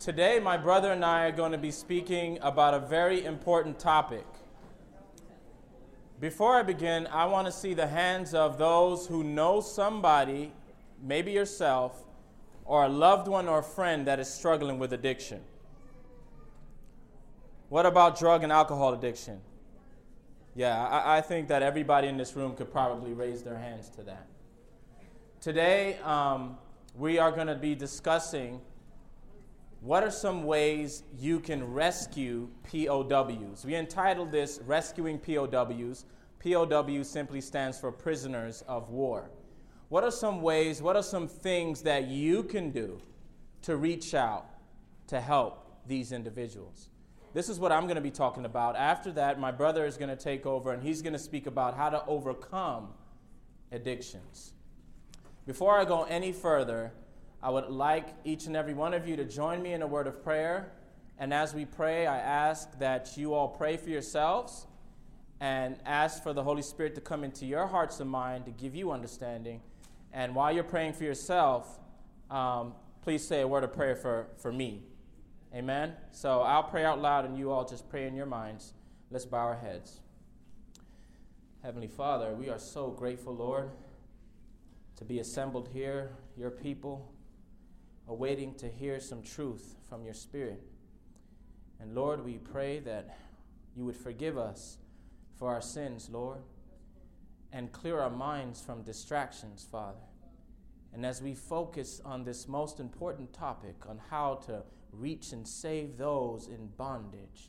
Today, my brother and I are going to be speaking about a very important topic. Before I begin, I want to see the hands of those who know somebody, maybe yourself, or a loved one or friend that is struggling with addiction. What about drug and alcohol addiction? Yeah, I, I think that everybody in this room could probably raise their hands to that. Today, um, we are going to be discussing what are some ways you can rescue POWs. We entitled this Rescuing POWs. POW simply stands for prisoners of war. What are some ways, what are some things that you can do to reach out to help these individuals? This is what I'm going to be talking about. After that, my brother is going to take over and he's going to speak about how to overcome addictions. Before I go any further, I would like each and every one of you to join me in a word of prayer. And as we pray, I ask that you all pray for yourselves and ask for the Holy Spirit to come into your hearts and mind to give you understanding. And while you're praying for yourself, um, please say a word of prayer for, for me. Amen? So I'll pray out loud and you all just pray in your minds. Let's bow our heads. Heavenly Father, we are so grateful, Lord to be assembled here, your people, awaiting to hear some truth from your Spirit. And Lord, we pray that you would forgive us for our sins, Lord, and clear our minds from distractions, Father. And as we focus on this most important topic on how to reach and save those in bondage,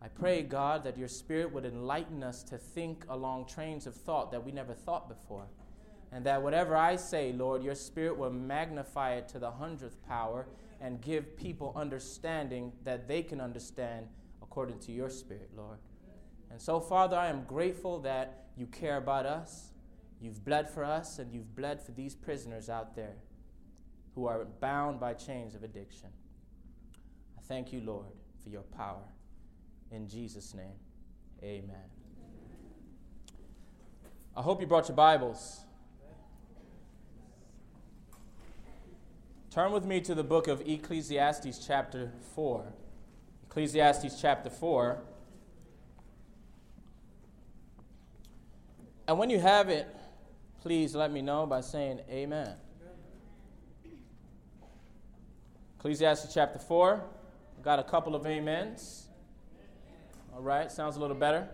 I pray, God, that your Spirit would enlighten us to think along trains of thought that we never thought before and that whatever I say, Lord, your Spirit will magnify it to the hundredth power and give people understanding that they can understand according to your Spirit, Lord. And so, Father, I am grateful that you care about us, you've bled for us, and you've bled for these prisoners out there who are bound by chains of addiction. I thank you, Lord, for your power. In Jesus' name, amen. I hope you brought your Bibles. Turn with me to the book of Ecclesiastes, chapter 4. Ecclesiastes, chapter 4. And when you have it, please let me know by saying amen. Ecclesiastes, chapter 4. Got a couple of amens. All right, sounds a little better.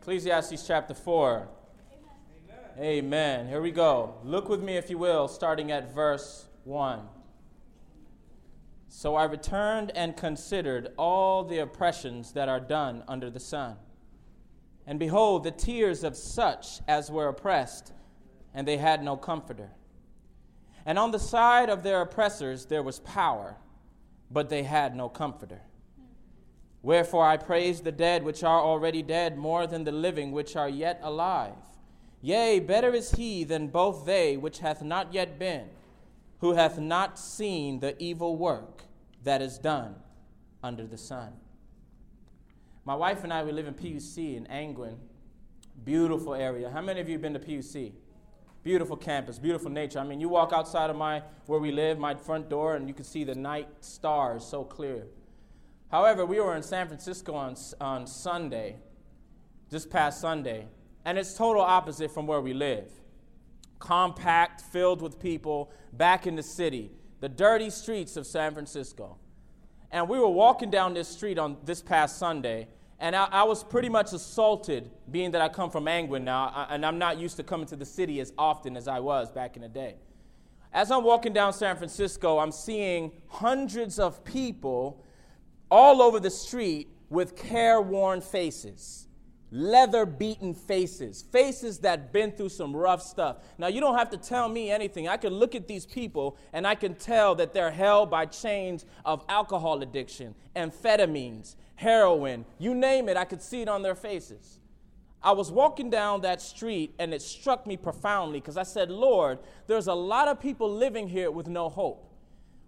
Ecclesiastes, chapter 4. Amen. Here we go. Look with me, if you will, starting at verse 1. So I returned and considered all the oppressions that are done under the sun. And behold, the tears of such as were oppressed, and they had no comforter. And on the side of their oppressors there was power, but they had no comforter. Wherefore I praise the dead which are already dead more than the living which are yet alive Yea, better is he than both they which hath not yet been, who hath not seen the evil work that is done under the sun. My wife and I, we live in PUC in Angwin. Beautiful area. How many of you have been to PUC? Beautiful campus, beautiful nature. I mean, you walk outside of my where we live, my front door, and you can see the night stars so clear. However, we were in San Francisco on, on Sunday, this past Sunday, and it's total opposite from where we live. Compact, filled with people, back in the city, the dirty streets of San Francisco. And we were walking down this street on this past Sunday, and I, I was pretty much assaulted, being that I come from Angwin now, and I'm not used to coming to the city as often as I was back in the day. As I'm walking down San Francisco, I'm seeing hundreds of people all over the street with careworn faces leather beaten faces, faces that been through some rough stuff. Now, you don't have to tell me anything. I can look at these people and I can tell that they're held by chains of alcohol addiction, amphetamines, heroin, you name it, I could see it on their faces. I was walking down that street and it struck me profoundly because I said, Lord, there's a lot of people living here with no hope.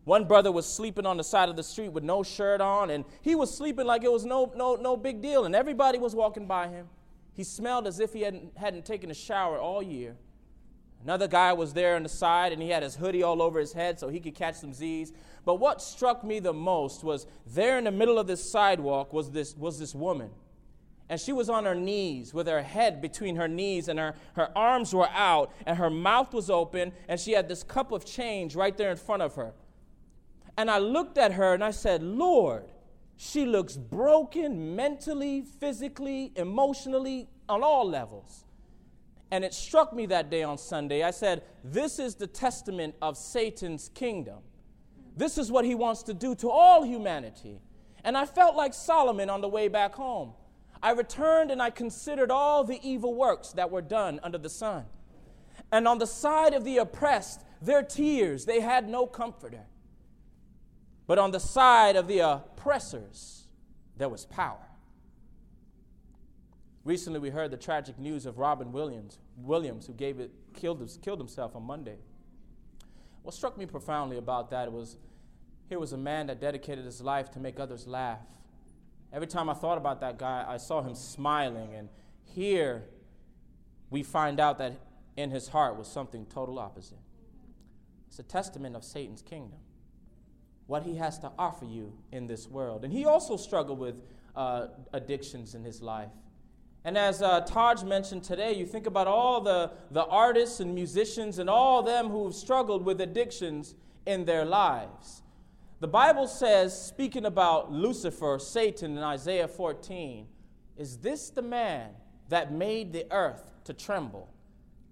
One brother was sleeping on the side of the street with no shirt on, and he was sleeping like it was no, no, no big deal, and everybody was walking by him. He smelled as if he hadn't, hadn't taken a shower all year. Another guy was there on the side and he had his hoodie all over his head so he could catch some Z's. But what struck me the most was there in the middle of this sidewalk was this, was this woman. And she was on her knees with her head between her knees and her, her arms were out and her mouth was open and she had this cup of change right there in front of her. And I looked at her and I said, Lord, she looks broken mentally, physically, emotionally, on all levels. And it struck me that day on Sunday. I said, This is the testament of Satan's kingdom. This is what he wants to do to all humanity. And I felt like Solomon on the way back home. I returned and I considered all the evil works that were done under the sun. And on the side of the oppressed, their tears, they had no comforter. But on the side of the oppressors, there was power. Recently, we heard the tragic news of Robin Williams, Williams who gave it, killed, killed himself on Monday. What struck me profoundly about that was here was a man that dedicated his life to make others laugh. Every time I thought about that guy, I saw him smiling. And here we find out that in his heart was something total opposite. It's a testament of Satan's kingdom, what he has to offer you in this world. And he also struggled with uh, addictions in his life. And as uh, Taj mentioned today, you think about all the, the artists and musicians and all them who've struggled with addictions in their lives. The Bible says, speaking about Lucifer, Satan, in Isaiah 14, is this the man that made the earth to tremble,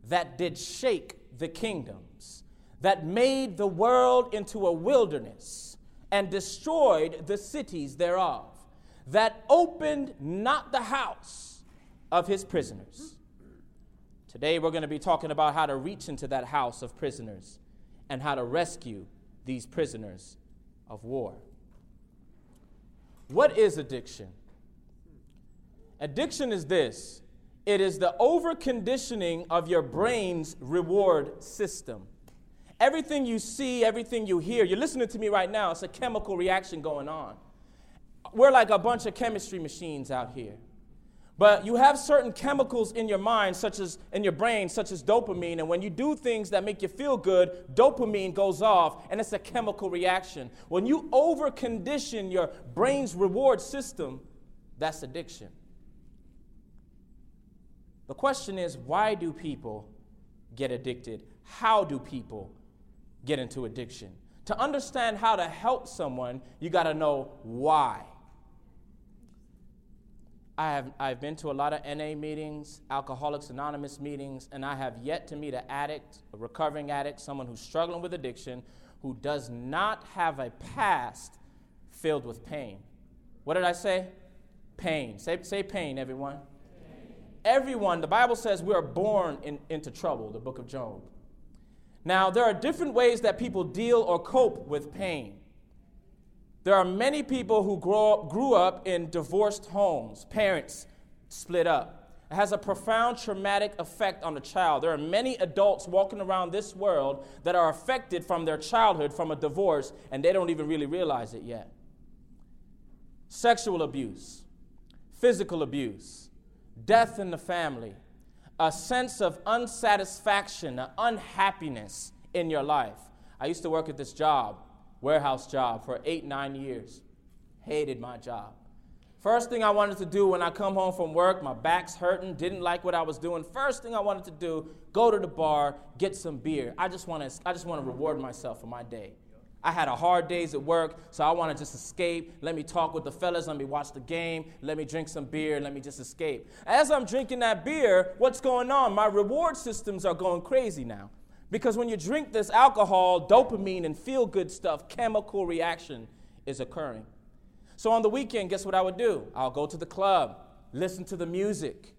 that did shake the kingdoms, that made the world into a wilderness and destroyed the cities thereof, that opened not the house of his prisoners. Today, we're going to be talking about how to reach into that house of prisoners and how to rescue these prisoners of war. What is addiction? Addiction is this it is the overconditioning of your brain's reward system. Everything you see, everything you hear, you're listening to me right now, it's a chemical reaction going on. We're like a bunch of chemistry machines out here. But you have certain chemicals in your mind, such as in your brain, such as dopamine. And when you do things that make you feel good, dopamine goes off, and it's a chemical reaction. When you overcondition your brain's reward system, that's addiction. The question is why do people get addicted? How do people get into addiction? To understand how to help someone, you got to know why. I have, I've been to a lot of NA meetings, Alcoholics Anonymous meetings, and I have yet to meet an addict, a recovering addict, someone who's struggling with addiction, who does not have a past filled with pain. What did I say? Pain. Say, say pain, everyone. Pain. Everyone, the Bible says we are born in, into trouble, the book of Job. Now, there are different ways that people deal or cope with pain. There are many people who grow up, grew up in divorced homes, parents split up. It has a profound traumatic effect on the child. There are many adults walking around this world that are affected from their childhood from a divorce, and they don't even really realize it yet. Sexual abuse, physical abuse, death in the family, a sense of unsatisfaction, unhappiness in your life. I used to work at this job warehouse job for eight, nine years. Hated my job. First thing I wanted to do when I come home from work, my back's hurting, didn't like what I was doing. First thing I wanted to do, go to the bar, get some beer. I just want to I just want to reward myself for my day. I had a hard days at work, so I want to just escape. Let me talk with the fellas, let me watch the game, let me drink some beer, let me just escape. As I'm drinking that beer, what's going on? My reward systems are going crazy now. Because when you drink this alcohol, dopamine and feel good stuff, chemical reaction is occurring. So on the weekend, guess what I would do? I'll go to the club, listen to the music,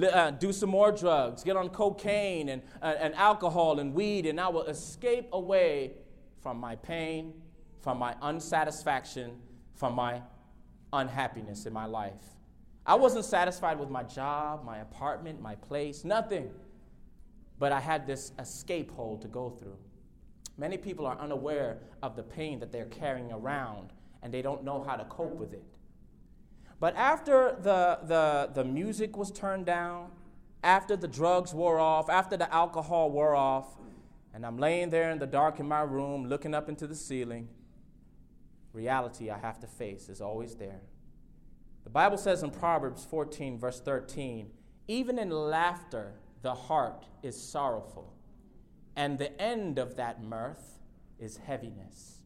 uh, do some more drugs, get on cocaine and, uh, and alcohol and weed, and I will escape away from my pain, from my unsatisfaction, from my unhappiness in my life. I wasn't satisfied with my job, my apartment, my place, nothing but I had this escape hole to go through. Many people are unaware of the pain that they're carrying around and they don't know how to cope with it. But after the, the, the music was turned down, after the drugs wore off, after the alcohol wore off, and I'm laying there in the dark in my room looking up into the ceiling, reality I have to face is always there. The Bible says in Proverbs 14, verse 13, even in laughter, the heart is sorrowful, and the end of that mirth is heaviness.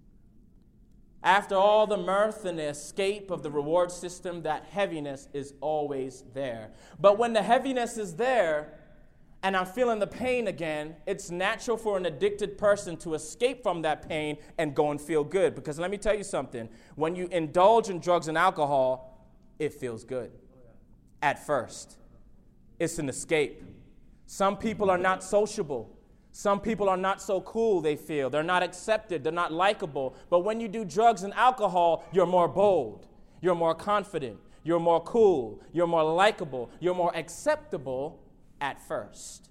After all the mirth and the escape of the reward system, that heaviness is always there. But when the heaviness is there, and I'm feeling the pain again, it's natural for an addicted person to escape from that pain and go and feel good. Because let me tell you something when you indulge in drugs and alcohol, it feels good at first. It's an escape. Some people are not sociable. Some people are not so cool, they feel. They're not accepted, they're not likable. But when you do drugs and alcohol, you're more bold, you're more confident, you're more cool, you're more likable, you're more acceptable at first.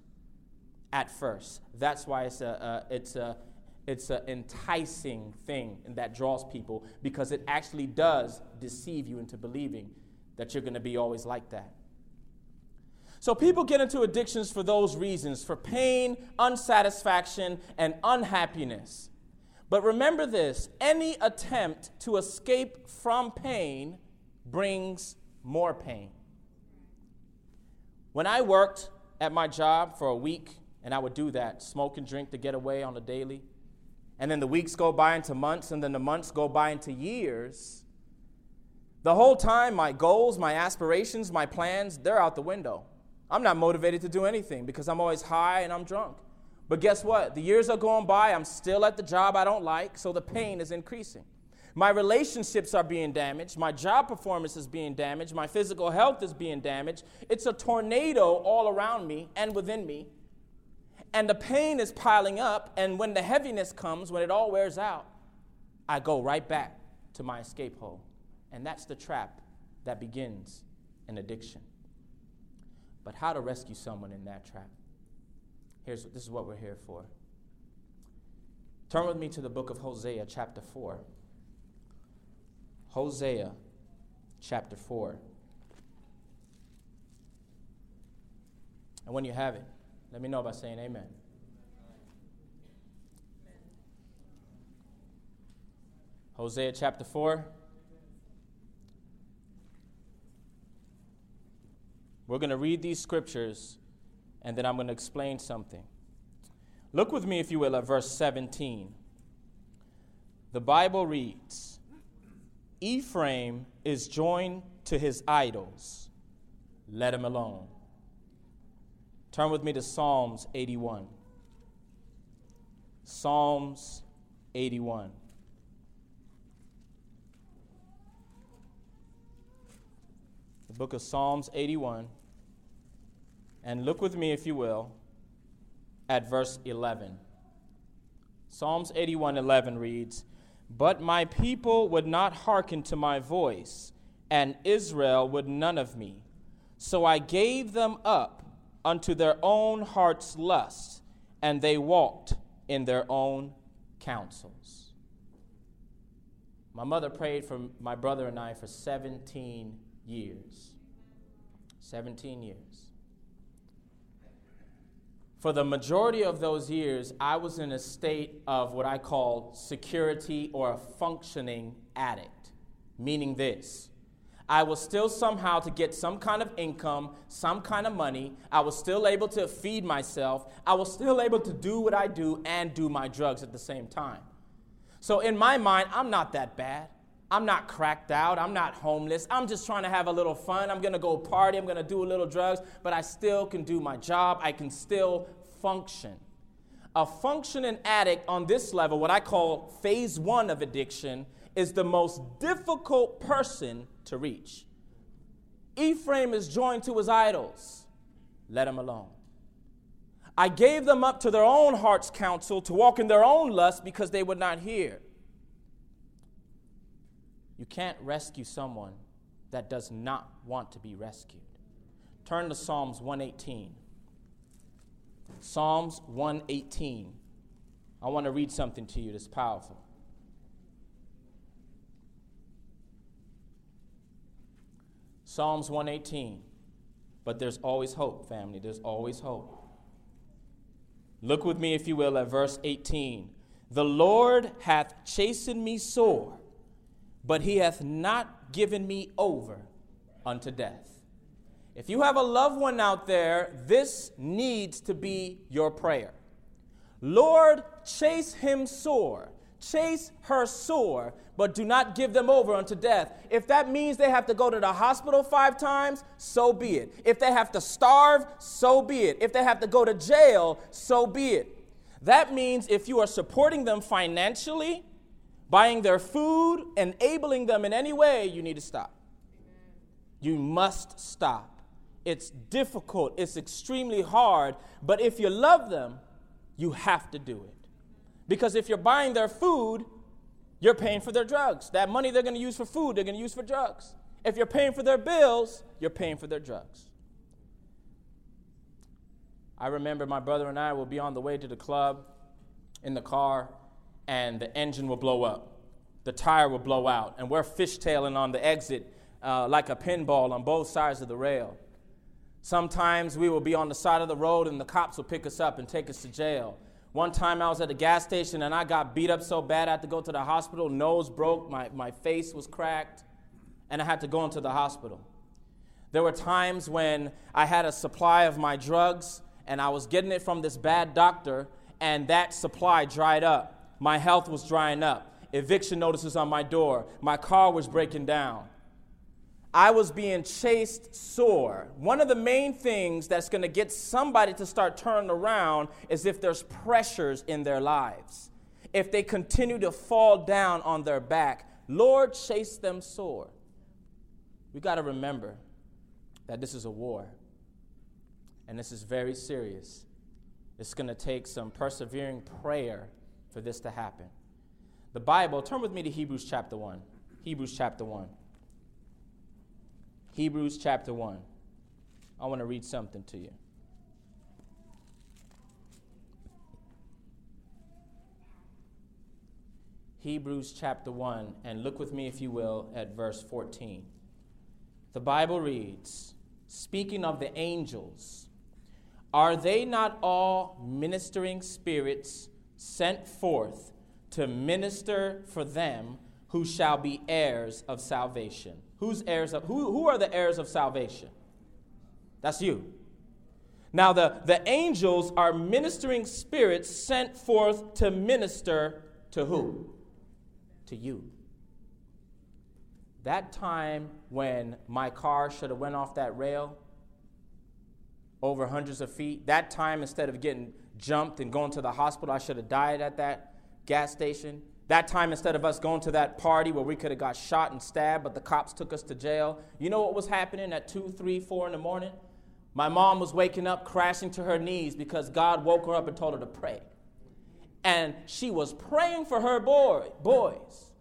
At first. That's why it's a, it's a, it's an enticing thing that draws people because it actually does deceive you into believing that you're going to be always like that. So people get into addictions for those reasons for pain, unsatisfaction, and unhappiness. But remember this any attempt to escape from pain brings more pain. When I worked at my job for a week, and I would do that smoke and drink to get away on a daily, and then the weeks go by into months, and then the months go by into years. The whole time, my goals, my aspirations, my plans, they're out the window. I'm not motivated to do anything because I'm always high and I'm drunk. But guess what? The years are going by, I'm still at the job I don't like, so the pain is increasing. My relationships are being damaged. My job performance is being damaged. My physical health is being damaged. It's a tornado all around me and within me. And the pain is piling up. And when the heaviness comes, when it all wears out, I go right back to my escape hole. And that's the trap that begins an addiction but how to rescue someone in that trap. Here's, this is what we're here for. Turn with me to the book of Hosea, chapter 4. Hosea, chapter 4. And when you have it, let me know by saying amen. Hosea chapter 4. We're going to read these scriptures and then I'm going to explain something. Look with me, if you will, at verse 17. The Bible reads Ephraim is joined to his idols. Let him alone. Turn with me to Psalms 81. Psalms 81. The book of Psalms 81. And look with me, if you will, at verse 11. Psalms 81 11 reads, But my people would not hearken to my voice, and Israel would none of me. So I gave them up unto their own heart's lust, and they walked in their own counsels. My mother prayed for my brother and I for 17 years. 17 years. For the majority of those years, I was in a state of what I call security or a functioning addict, meaning this. I was still somehow to get some kind of income, some kind of money. I was still able to feed myself. I was still able to do what I do and do my drugs at the same time. So, in my mind, I'm not that bad. I'm not cracked out. I'm not homeless. I'm just trying to have a little fun. I'm going to go party. I'm going to do a little drugs, but I still can do my job. I can still function. A functioning addict on this level, what I call phase one of addiction, is the most difficult person to reach. Ephraim is joined to his idols. Let him alone. I gave them up to their own heart's counsel to walk in their own lust because they would not hear. You can't rescue someone that does not want to be rescued. Turn to Psalms 118. Psalms 118. I want to read something to you that's powerful. Psalms 118. But there's always hope, family. There's always hope. Look with me, if you will, at verse 18. The Lord hath chastened me sore, but he hath not given me over unto death. If you have a loved one out there, this needs to be your prayer. Lord, chase him sore, chase her sore, but do not give them over unto death. If that means they have to go to the hospital five times, so be it. If they have to starve, so be it. If they have to go to jail, so be it. That means if you are supporting them financially, buying their food, enabling them in any way, you need to stop. You must stop. It's difficult, it's extremely hard, but if you love them, you have to do it. Because if you're buying their food, you're paying for their drugs. That money they're going to use for food, they're going to use for drugs. If you're paying for their bills, you're paying for their drugs. I remember my brother and I will be on the way to the club in the car, and the engine will blow up. The tire will blow out, and we're fishtailing on the exit uh, like a pinball on both sides of the rail. Sometimes we will be on the side of the road, and the cops will pick us up and take us to jail. One time I was at a gas station and I got beat up so bad I had to go to the hospital. Nose broke, my, my face was cracked, and I had to go into the hospital. There were times when I had a supply of my drugs and I was getting it from this bad doctor, and that supply dried up. My health was drying up. Eviction notices on my door. My car was breaking down. I was being chased sore. One of the main things that's going to get somebody to start turning around is if there's pressures in their lives. If they continue to fall down on their back, Lord, chase them sore. We got to remember that this is a war, and this is very serious. It's going to take some persevering prayer for this to happen. The Bible, turn with me to Hebrews chapter 1. Hebrews chapter 1. Hebrews chapter 1. I want to read something to you. Hebrews chapter 1, and look with me, if you will, at verse 14. The Bible reads Speaking of the angels, are they not all ministering spirits sent forth to minister for them who shall be heirs of salvation? Who's heirs of who, who are the heirs of salvation? That's you. Now, the, the angels are ministering spirits sent forth to minister to who? To you. That time when my car should have went off that rail over hundreds of feet, that time instead of getting jumped and going to the hospital, I should have died at that gas station. That time, instead of us going to that party where we could have got shot and stabbed, but the cops took us to jail, you know what was happening at 2, 3, 4 in the morning? My mom was waking up, crashing to her knees because God woke her up and told her to pray. And she was praying for her boy, boys.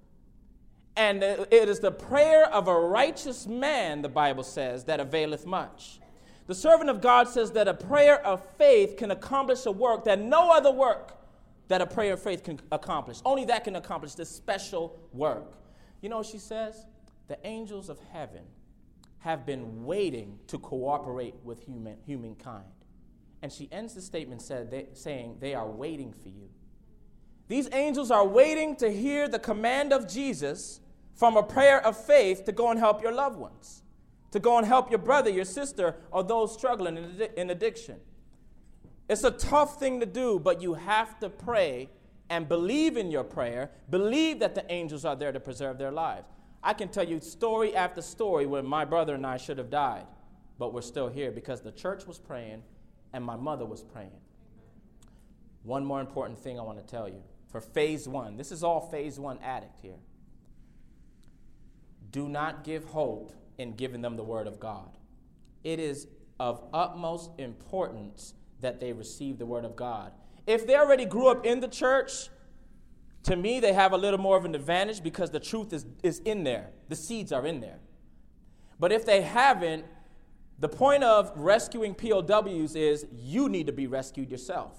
And it is the prayer of a righteous man, the Bible says, that availeth much. The servant of God says that a prayer of faith can accomplish a work that no other work that a prayer of faith can accomplish. Only that can accomplish this special work. You know what she says? The angels of heaven have been waiting to cooperate with human, humankind. And she ends the statement said they, saying, They are waiting for you. These angels are waiting to hear the command of Jesus from a prayer of faith to go and help your loved ones, to go and help your brother, your sister, or those struggling in addiction. It's a tough thing to do, but you have to pray and believe in your prayer. Believe that the angels are there to preserve their lives. I can tell you story after story where my brother and I should have died, but we're still here because the church was praying and my mother was praying. One more important thing I want to tell you for phase one this is all phase one addict here. Do not give hope in giving them the word of God. It is of utmost importance that they receive the word of God. If they already grew up in the church, to me, they have a little more of an advantage because the truth is, is in there. The seeds are in there. But if they haven't, the point of rescuing POWs is you need to be rescued yourself.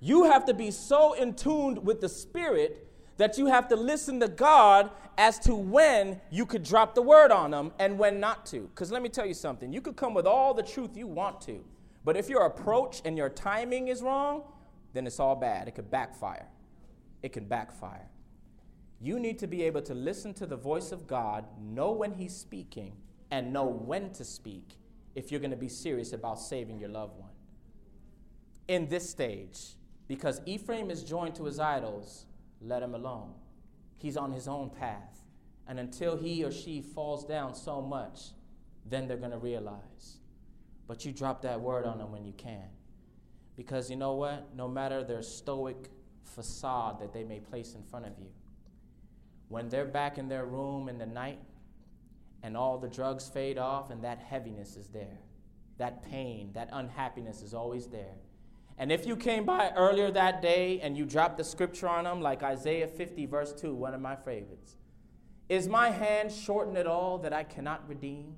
You have to be so in tune with the Spirit that you have to listen to God as to when you could drop the word on them and when not to. Because let me tell you something you could come with all the truth you want to, but if your approach and your timing is wrong, then it's all bad. It could backfire. It can backfire. You need to be able to listen to the voice of God, know when He's speaking, and know when to speak if you're going to be serious about saving your loved one. In this stage, because Ephraim is joined to his idols, let him alone. He's on his own path. And until he or she falls down so much, then they're going to realize. But you drop that word on them when you can. Because you know what? No matter their stoic facade that they may place in front of you, when they're back in their room in the night and all the drugs fade off and that heaviness is there, that pain, that unhappiness is always there and if you came by earlier that day and you dropped the scripture on them, like Isaiah 50, verse 2, one of my favorites Is my hand shortened at all that I cannot redeem?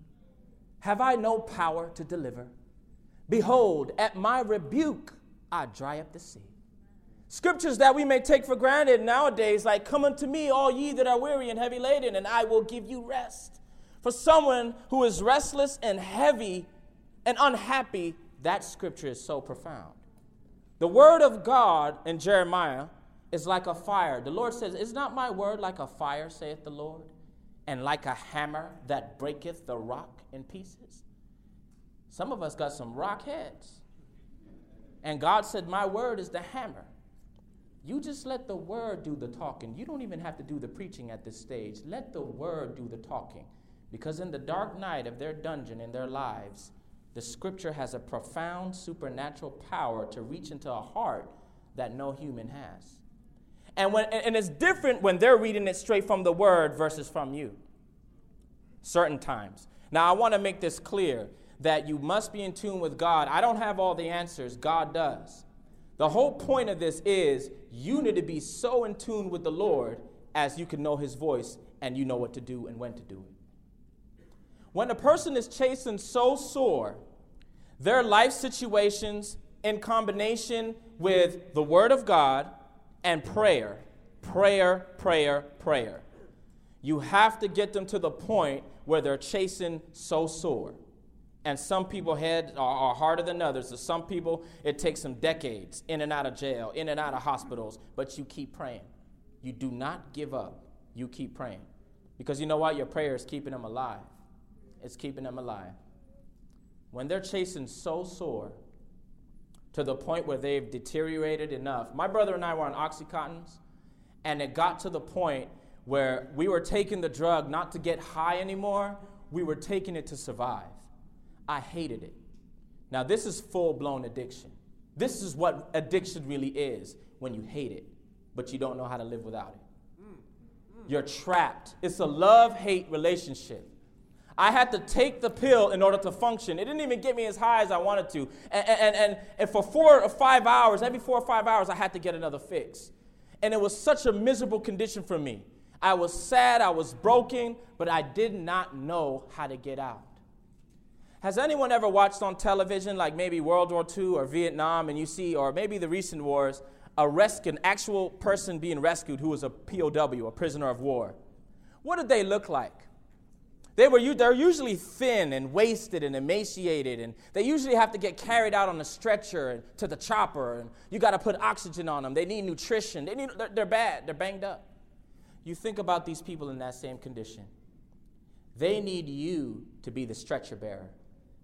Have I no power to deliver? Behold, at my rebuke, I dry up the sea. Scriptures that we may take for granted nowadays, like, Come unto me, all ye that are weary and heavy laden, and I will give you rest. For someone who is restless and heavy and unhappy, that scripture is so profound. The word of God in Jeremiah is like a fire. The Lord says, Is not my word like a fire, saith the Lord, and like a hammer that breaketh the rock in pieces? Some of us got some rock heads. And God said, My word is the hammer. You just let the word do the talking. You don't even have to do the preaching at this stage. Let the word do the talking. Because in the dark night of their dungeon in their lives, the scripture has a profound supernatural power to reach into a heart that no human has. And, when, and it's different when they're reading it straight from the word versus from you. Certain times. Now, I want to make this clear that you must be in tune with God. I don't have all the answers, God does. The whole point of this is you need to be so in tune with the Lord as you can know his voice and you know what to do and when to do it. When a person is chastened so sore, their life situations in combination with the Word of God and prayer, prayer, prayer, prayer. You have to get them to the point where they're chasing so sore. And some people head are, are harder than others. So some people, it takes them decades in and out of jail, in and out of hospitals, but you keep praying. You do not give up. You keep praying. Because you know what? Your prayer is keeping them alive it's keeping them alive. When they're chasing so sore to the point where they've deteriorated enough, my brother and I were on Oxycontins, and it got to the point where we were taking the drug not to get high anymore, we were taking it to survive. I hated it. Now, this is full blown addiction. This is what addiction really is when you hate it, but you don't know how to live without it. Mm, mm. You're trapped. It's a love hate relationship. I had to take the pill in order to function. It didn't even get me as high as I wanted to. And, and, and, and for four or five hours, every four or five hours, I had to get another fix. And it was such a miserable condition for me. I was sad, I was broken, but I did not know how to get out. Has anyone ever watched on television, like maybe World War II or Vietnam, and you see, or maybe the recent wars, a rescue, an actual person being rescued who was a POW, a prisoner of war? What did they look like? They were, they're usually thin and wasted and emaciated, and they usually have to get carried out on a stretcher to the chopper, and you got to put oxygen on them. They need nutrition. They need, they're, they're bad, they're banged up. You think about these people in that same condition. They need you to be the stretcher bearer.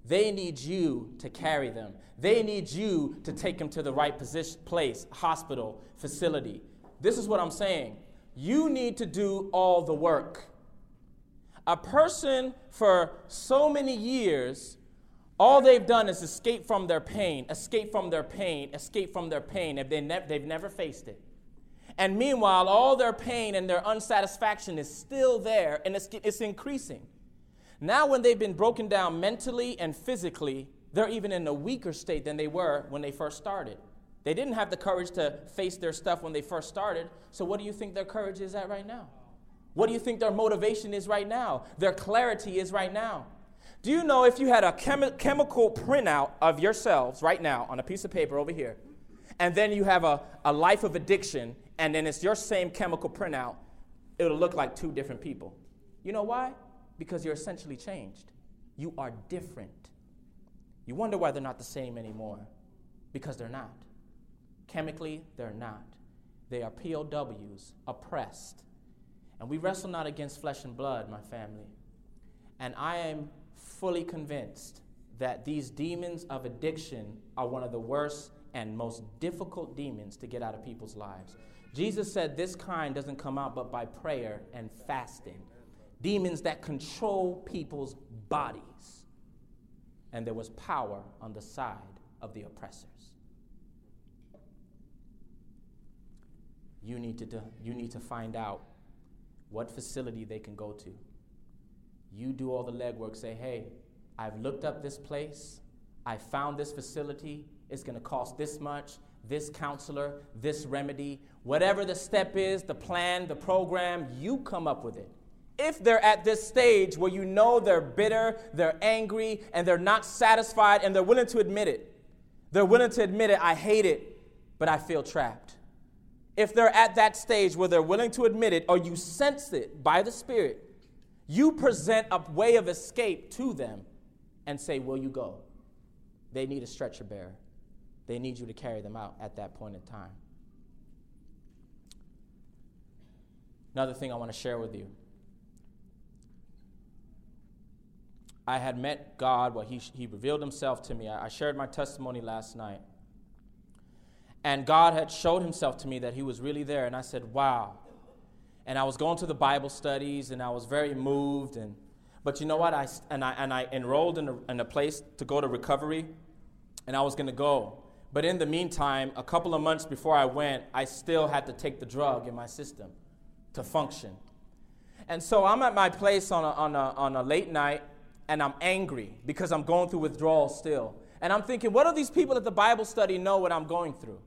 They need you to carry them. They need you to take them to the right position, place, hospital, facility. This is what I'm saying. You need to do all the work. A person for so many years, all they've done is escape from their pain, escape from their pain, escape from their pain, and they ne- they've never faced it. And meanwhile, all their pain and their unsatisfaction is still there and it's, it's increasing. Now, when they've been broken down mentally and physically, they're even in a weaker state than they were when they first started. They didn't have the courage to face their stuff when they first started. So, what do you think their courage is at right now? What do you think their motivation is right now? Their clarity is right now. Do you know if you had a chemi- chemical printout of yourselves right now on a piece of paper over here, and then you have a, a life of addiction, and then it's your same chemical printout, it'll look like two different people. You know why? Because you're essentially changed. You are different. You wonder why they're not the same anymore. Because they're not. Chemically, they're not. They are POWs, oppressed. And we wrestle not against flesh and blood, my family. And I am fully convinced that these demons of addiction are one of the worst and most difficult demons to get out of people's lives. Jesus said this kind doesn't come out but by prayer and fasting. Demons that control people's bodies. And there was power on the side of the oppressors. You need to, you need to find out what facility they can go to. You do all the legwork, say, hey, I've looked up this place, I found this facility, it's gonna cost this much, this counselor, this remedy, whatever the step is, the plan, the program, you come up with it. If they're at this stage where you know they're bitter, they're angry, and they're not satisfied, and they're willing to admit it, they're willing to admit it, I hate it, but I feel trapped if they're at that stage where they're willing to admit it or you sense it by the Spirit, you present a way of escape to them and say, Will you go? They need a stretcher bearer. They need you to carry them out at that point in time. Another thing I want to share with you. I had met God, well, he, he revealed himself to me. I, I shared my testimony last night. And God had showed himself to me that he was really there. And I said, wow. And I was going to the Bible studies and I was very moved. And, but you know what? I, and, I, and I enrolled in a, in a place to go to recovery and I was going to go. But in the meantime, a couple of months before I went, I still had to take the drug in my system to function. And so I'm at my place on a, on a, on a late night and I'm angry because I'm going through withdrawal still. And I'm thinking, what do these people at the Bible study know what I'm going through?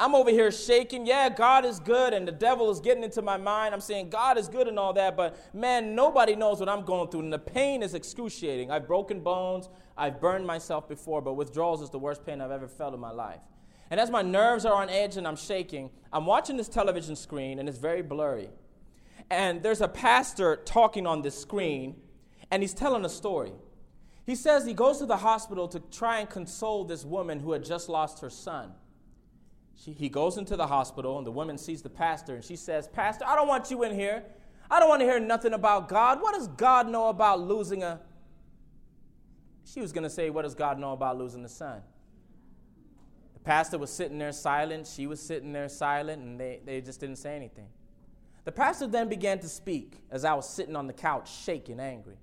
I'm over here shaking. Yeah, God is good, and the devil is getting into my mind. I'm saying God is good and all that, but man, nobody knows what I'm going through, and the pain is excruciating. I've broken bones, I've burned myself before, but withdrawals is the worst pain I've ever felt in my life. And as my nerves are on edge and I'm shaking, I'm watching this television screen, and it's very blurry. And there's a pastor talking on this screen, and he's telling a story. He says he goes to the hospital to try and console this woman who had just lost her son. She, he goes into the hospital, and the woman sees the pastor, and she says, Pastor, I don't want you in here. I don't want to hear nothing about God. What does God know about losing a. She was going to say, What does God know about losing a son? The pastor was sitting there silent. She was sitting there silent, and they, they just didn't say anything. The pastor then began to speak as I was sitting on the couch, shaking, angry.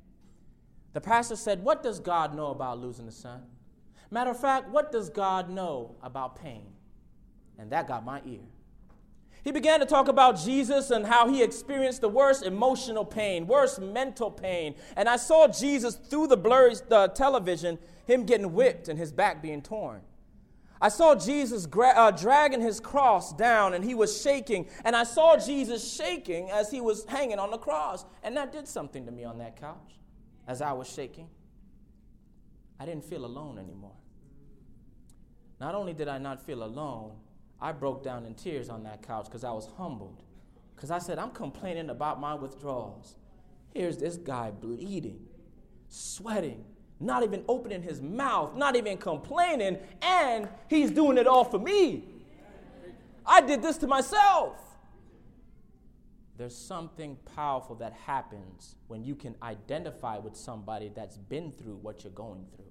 The pastor said, What does God know about losing a son? Matter of fact, what does God know about pain? And that got my ear. He began to talk about Jesus and how he experienced the worst emotional pain, worst mental pain. And I saw Jesus through the blurry television, him getting whipped and his back being torn. I saw Jesus gra- uh, dragging his cross down and he was shaking. And I saw Jesus shaking as he was hanging on the cross. And that did something to me on that couch as I was shaking. I didn't feel alone anymore. Not only did I not feel alone, I broke down in tears on that couch because I was humbled. Because I said, I'm complaining about my withdrawals. Here's this guy bleeding, sweating, not even opening his mouth, not even complaining, and he's doing it all for me. I did this to myself. There's something powerful that happens when you can identify with somebody that's been through what you're going through.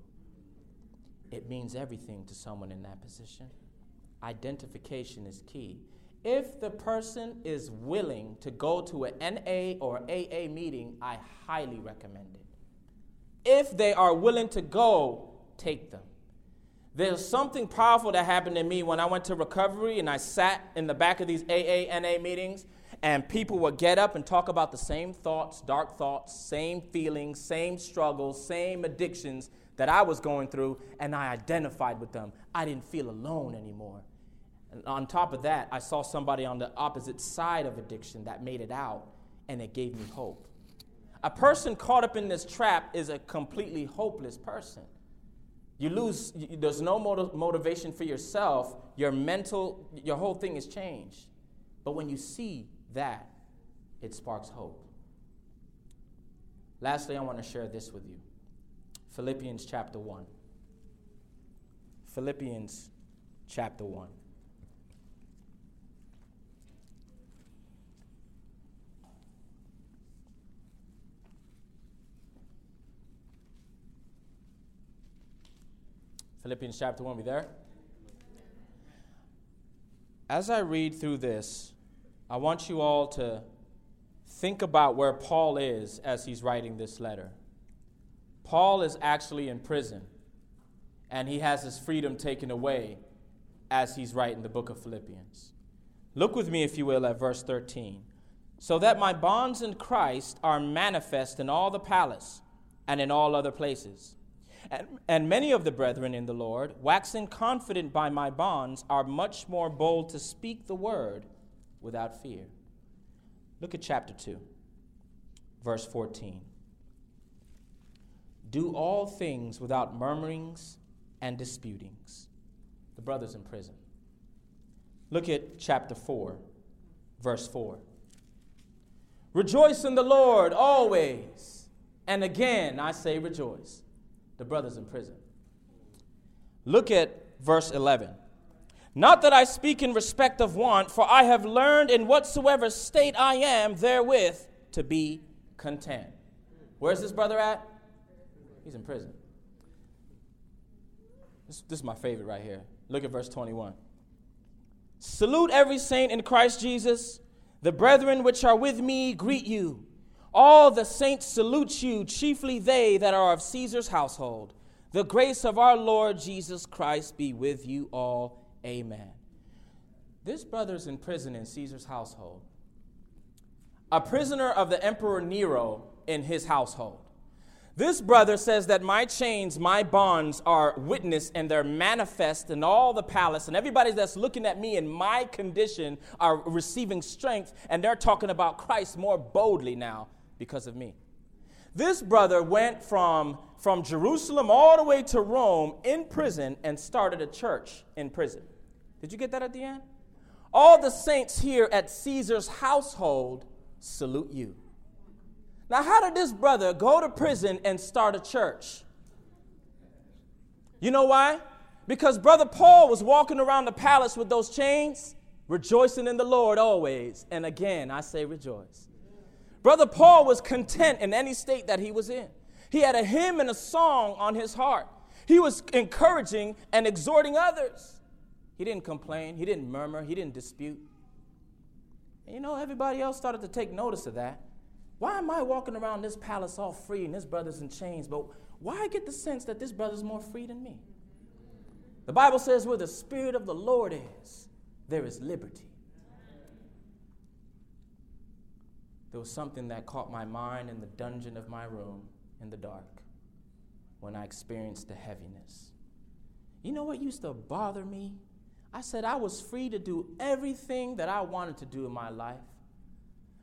It means everything to someone in that position identification is key. If the person is willing to go to an NA or AA meeting, I highly recommend it. If they are willing to go, take them. There's something powerful that happened to me when I went to recovery and I sat in the back of these AA, NA meetings, and people would get up and talk about the same thoughts, dark thoughts, same feelings, same struggles, same addictions that I was going through, and I identified with them. I didn't feel alone anymore. And on top of that, I saw somebody on the opposite side of addiction that made it out, and it gave me hope. A person caught up in this trap is a completely hopeless person. You lose, there's no motiv- motivation for yourself. Your mental, your whole thing is changed. But when you see that, it sparks hope. Lastly, I want to share this with you Philippians chapter 1. Philippians chapter 1. Philippians chapter 1, we there? As I read through this, I want you all to think about where Paul is as he's writing this letter. Paul is actually in prison, and he has his freedom taken away as he's writing the book of Philippians. Look with me, if you will, at verse 13. So that my bonds in Christ are manifest in all the palace and in all other places and, and many of the brethren in the Lord, waxing confident by my bonds, are much more bold to speak the word without fear. Look at chapter 2, verse 14. Do all things without murmurings and disputings. The brother's in prison. Look at chapter 4, verse 4. Rejoice in the Lord always. And again, I say rejoice the brothers in prison. Look at verse 11. Not that I speak in respect of want, for I have learned in whatsoever state I am therewith to be content. Where's this brother at? He's in prison. This, this is my favorite right here. Look at verse 21. Salute every saint in Christ Jesus. The brethren which are with me greet you. All the saints salute you, chiefly they that are of Caesar's household. The grace of our Lord Jesus Christ be with you all. Amen. This brother's in prison in Caesar's household, a prisoner of the Emperor Nero in his household. This brother says that my chains, my bonds are witness and they're manifest in all the palace, and everybody that's looking at me in my condition are receiving strength, and they're talking about Christ more boldly now because of me. This brother went from, from Jerusalem all the way to Rome in prison and started a church in prison. Did you get that at the end? All the saints here at Caesar's household salute you. Now, how did this brother go to prison and start a church? You know why? Because Brother Paul was walking around the palace with those chains, rejoicing in the Lord always. And again, I say rejoice. Brother Paul was content in any state that he was in. He had a hymn and a song on his heart. He was encouraging and exhorting others. He didn't complain, he didn't murmur, he didn't dispute. And you know, everybody else started to take notice of that. Why am I walking around this palace all free and this brother's in chains? But why I get the sense that this brother's more free than me? The Bible says, where the Spirit of the Lord is, there is liberty. There was something that caught my mind in the dungeon of my room in the dark when I experienced the heaviness. You know what used to bother me? I said I was free to do everything that I wanted to do in my life.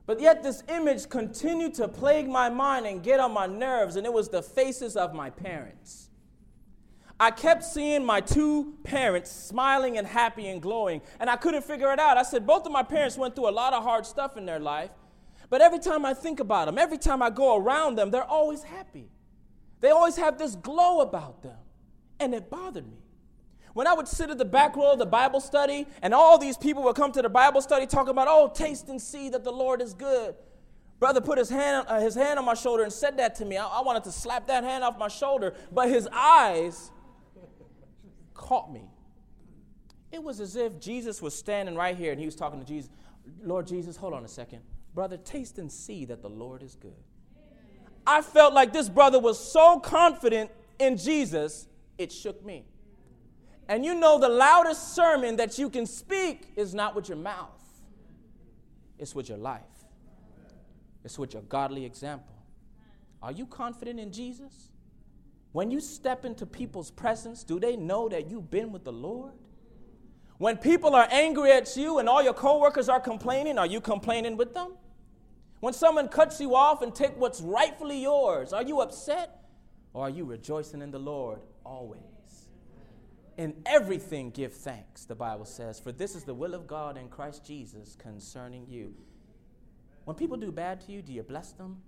But yet, this image continued to plague my mind and get on my nerves, and it was the faces of my parents. I kept seeing my two parents smiling and happy and glowing, and I couldn't figure it out. I said, both of my parents went through a lot of hard stuff in their life, but every time I think about them, every time I go around them, they're always happy. They always have this glow about them. And it bothered me. When I would sit at the back row of the Bible study, and all these people would come to the Bible study talking about, oh, taste and see that the Lord is good. Brother put his hand, uh, his hand on my shoulder and said that to me. I, I wanted to slap that hand off my shoulder, but his eyes caught me. It was as if Jesus was standing right here and he was talking to Jesus. Lord Jesus, hold on a second. Brother, taste and see that the Lord is good. I felt like this brother was so confident in Jesus, it shook me. And you know, the loudest sermon that you can speak is not with your mouth, it's with your life, it's with your godly example. Are you confident in Jesus? When you step into people's presence, do they know that you've been with the Lord? When people are angry at you and all your coworkers are complaining, are you complaining with them? When someone cuts you off and take what's rightfully yours, are you upset or are you rejoicing in the Lord always? In everything give thanks, the Bible says, for this is the will of God in Christ Jesus concerning you. When people do bad to you, do you bless them?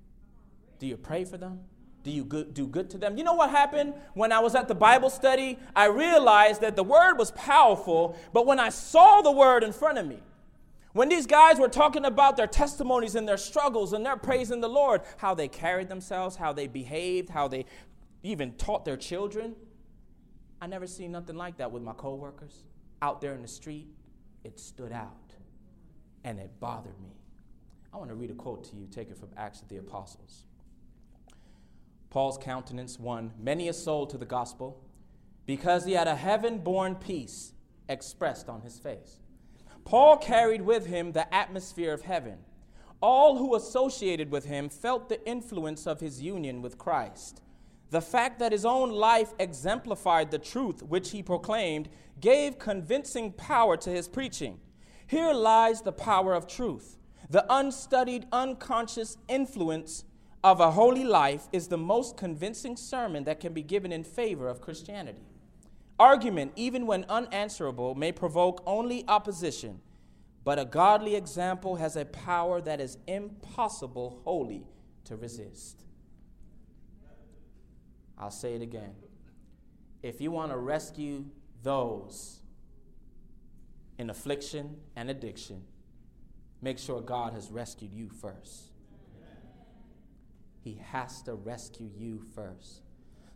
Do you pray for them? Do you good, do good to them? You know what happened when I was at the Bible study? I realized that the word was powerful, but when I saw the word in front of me, when these guys were talking about their testimonies and their struggles and they're praising the Lord, how they carried themselves, how they behaved, how they even taught their children, I never seen nothing like that with my coworkers out there in the street. It stood out and it bothered me. I want to read a quote to you, taken from Acts of the Apostles. Paul's countenance won many a soul to the gospel because he had a heaven born peace expressed on his face. Paul carried with him the atmosphere of heaven. All who associated with him felt the influence of his union with Christ. The fact that his own life exemplified the truth which he proclaimed gave convincing power to his preaching. Here lies the power of truth. The unstudied, unconscious influence of a holy life is the most convincing sermon that can be given in favor of Christianity. Argument, even when unanswerable, may provoke only opposition, but a godly example has a power that is impossible wholly to resist. I'll say it again. If you want to rescue those in affliction and addiction, make sure God has rescued you first. He has to rescue you first.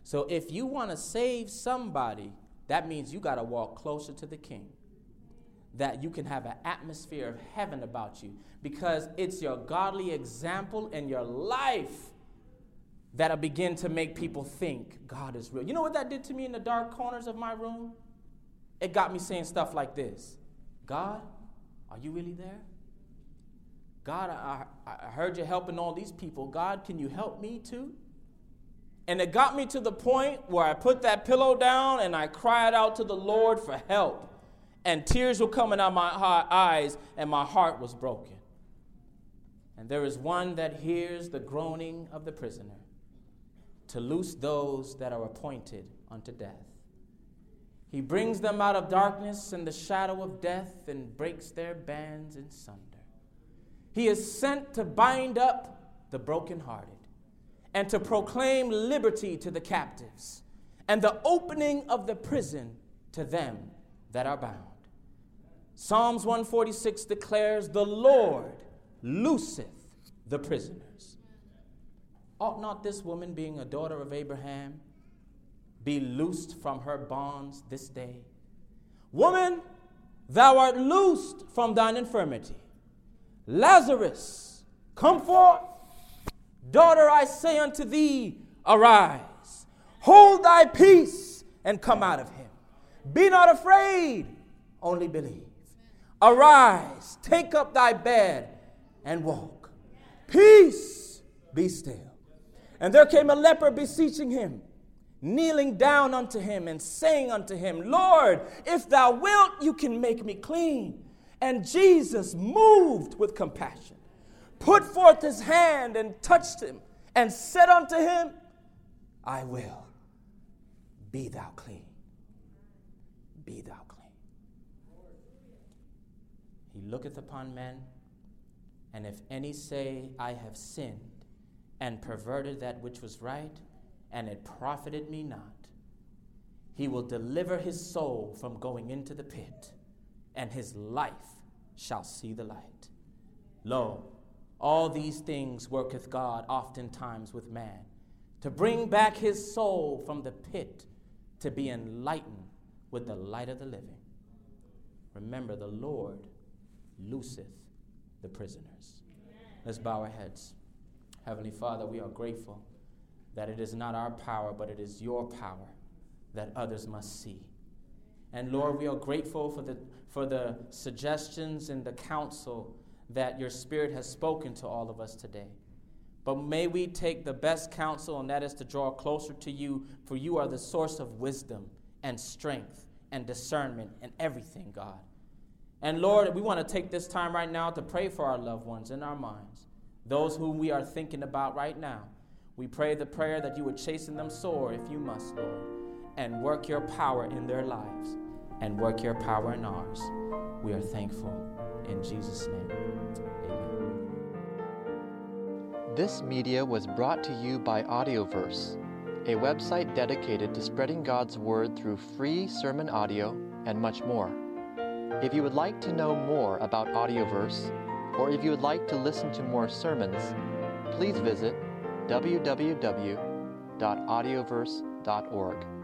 So if you want to save somebody, that means you got to walk closer to the king. That you can have an atmosphere of heaven about you because it's your godly example in your life that'll begin to make people think God is real. You know what that did to me in the dark corners of my room? It got me saying stuff like this God, are you really there? God, I, I heard you helping all these people. God, can you help me too? And it got me to the point where I put that pillow down and I cried out to the Lord for help. And tears were coming out of my eyes, and my heart was broken. And there is one that hears the groaning of the prisoner to loose those that are appointed unto death. He brings them out of darkness and the shadow of death and breaks their bands in sunder. He is sent to bind up the brokenhearted and to proclaim liberty to the captives and the opening of the prison to them that are bound. Psalms 146 declares, The Lord looseth the prisoners. Ought not this woman, being a daughter of Abraham, be loosed from her bonds this day? Woman, thou art loosed from thine infirmity. Lazarus, come forth. Daughter, I say unto thee, arise. Hold thy peace and come out of him. Be not afraid, only believe. Arise, take up thy bed and walk. Peace, be still. And there came a leper beseeching him, kneeling down unto him and saying unto him, Lord, if thou wilt, you can make me clean. And Jesus, moved with compassion, put forth his hand and touched him and said unto him, I will. Be thou clean. Be thou clean. He looketh upon men, and if any say, I have sinned and perverted that which was right, and it profited me not, he will deliver his soul from going into the pit and his life shall see the light. Lo, all these things worketh God oftentimes with man, to bring back his soul from the pit to be enlightened with the light of the living. Remember, the Lord looseth the prisoners. Let's bow our heads. Heavenly Father, we are grateful that it is not our power, but it is your power that others must see. And Lord, we are grateful for the, for the suggestions and the counsel that your Spirit has spoken to all of us today. But may we take the best counsel, and that is to draw closer to you, for you are the source of wisdom and strength and discernment and everything, God. And Lord, we want to take this time right now to pray for our loved ones in our minds, those whom we are thinking about right now. We pray the prayer that you would chasten them sore if you must, Lord and work your power in their lives and work your power in ours. We are thankful. In Jesus' name, amen. This media was brought to you by Audioverse, a website dedicated to spreading God's Word through free sermon audio and much more. If you would like to know more about Audioverse, or if you would like to listen to more sermons, please visit www.audioverse.org.